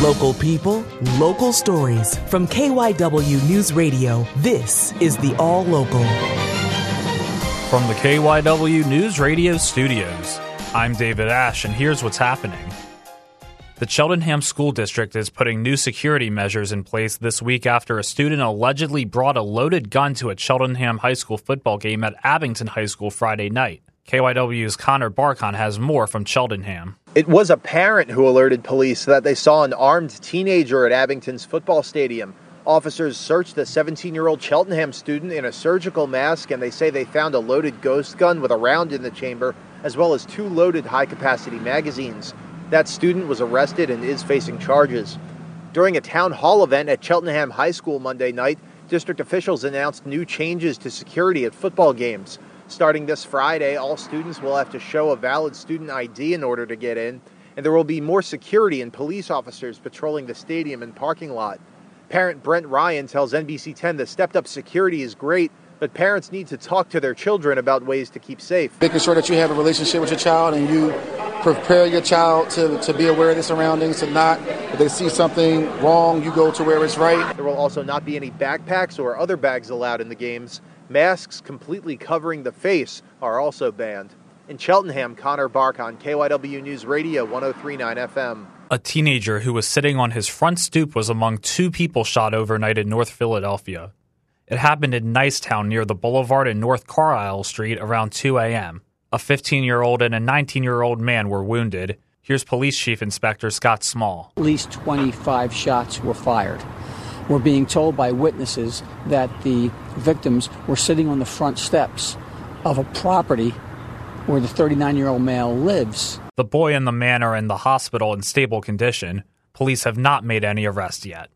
Local people, local stories. From KYW News Radio, this is the All Local. From the KYW News Radio studios, I'm David Ash, and here's what's happening. The Cheltenham School District is putting new security measures in place this week after a student allegedly brought a loaded gun to a Cheltenham High School football game at Abington High School Friday night. KYW's Connor Barkon has more from Cheltenham. It was a parent who alerted police that they saw an armed teenager at Abington's football stadium. Officers searched a 17 year old Cheltenham student in a surgical mask and they say they found a loaded ghost gun with a round in the chamber, as well as two loaded high capacity magazines. That student was arrested and is facing charges. During a town hall event at Cheltenham High School Monday night, district officials announced new changes to security at football games. Starting this Friday, all students will have to show a valid student ID in order to get in, and there will be more security and police officers patrolling the stadium and parking lot. Parent Brent Ryan tells NBC 10 the stepped up security is great, but parents need to talk to their children about ways to keep safe. Making sure that you have a relationship with your child and you prepare your child to, to be aware of the surroundings, to not, if they see something wrong, you go to where it's right. There will also not be any backpacks or other bags allowed in the games. Masks completely covering the face are also banned. In Cheltenham, Connor Barkon KYW News Radio 1039 FM. A teenager who was sitting on his front stoop was among two people shot overnight in North Philadelphia. It happened in Nicetown near the Boulevard and North Carlisle Street around 2 a.m. A 15 year old and a 19 year old man were wounded. Here's Police Chief Inspector Scott Small. At least 25 shots were fired. We're being told by witnesses that the victims were sitting on the front steps of a property where the 39 year old male lives. The boy and the man are in the hospital in stable condition. Police have not made any arrests yet.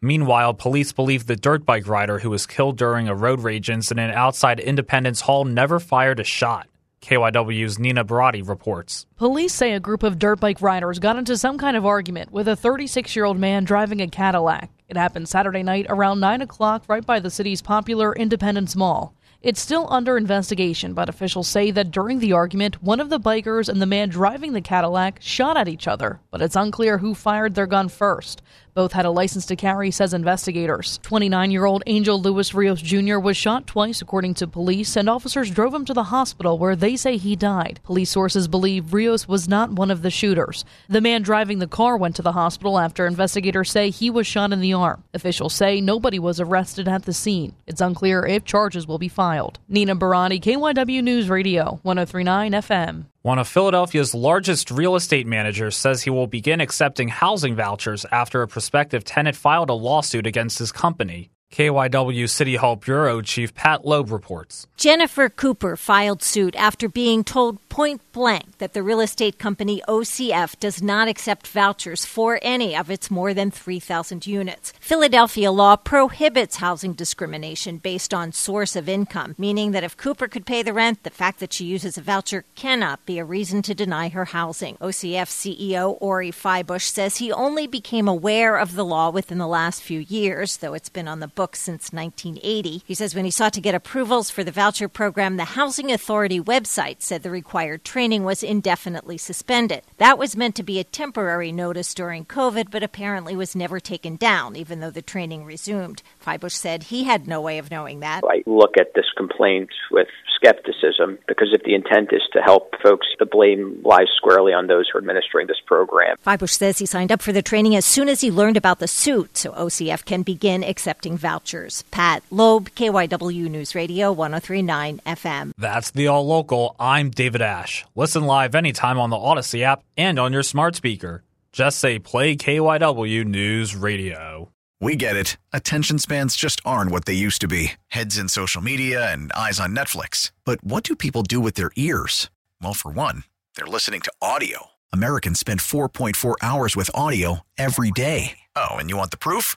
Meanwhile, police believe the dirt bike rider who was killed during a road rage incident outside Independence Hall never fired a shot. KYW's Nina Barati reports. Police say a group of dirt bike riders got into some kind of argument with a 36 year old man driving a Cadillac. It happened Saturday night around 9 o'clock right by the city's popular Independence Mall. It's still under investigation, but officials say that during the argument, one of the bikers and the man driving the Cadillac shot at each other, but it's unclear who fired their gun first. Both had a license to carry, says investigators. 29 year old Angel Luis Rios Jr. was shot twice, according to police, and officers drove him to the hospital where they say he died. Police sources believe Rios was not one of the shooters. The man driving the car went to the hospital after investigators say he was shot in the arm. Officials say nobody was arrested at the scene. It's unclear if charges will be filed. Nina Barati, KYW News Radio, 1039 FM. One of Philadelphia's largest real estate managers says he will begin accepting housing vouchers after a prospective tenant filed a lawsuit against his company. KYW City Hall Bureau Chief Pat Loeb reports. Jennifer Cooper filed suit after being told point blank that the real estate company OCF does not accept vouchers for any of its more than 3,000 units. Philadelphia law prohibits housing discrimination based on source of income, meaning that if Cooper could pay the rent, the fact that she uses a voucher cannot be a reason to deny her housing. OCF CEO Ori Feibush says he only became aware of the law within the last few years, though it's been on the books since 1980. He says when he sought to get approvals for the voucher program, the Housing Authority website said the required training was indefinitely suspended. That was meant to be a temporary notice during COVID, but apparently was never taken down, even though the training resumed. Feibush said he had no way of knowing that. I look at this complaint with skepticism because if the intent is to help folks, the blame lies squarely on those who are administering this program. Feibush says he signed up for the training as soon as he learned about the suit, so OCF can begin accepting vouchers. Pat Loeb, KYW News Radio 1039 FM. That's the All Local. I'm David Ash. Listen live anytime on the Audacy app and on your smart speaker. Just say play KYW News Radio. We get it. Attention spans just aren't what they used to be heads in social media and eyes on Netflix. But what do people do with their ears? Well, for one, they're listening to audio. Americans spend 4.4 hours with audio every day. Oh, and you want the proof?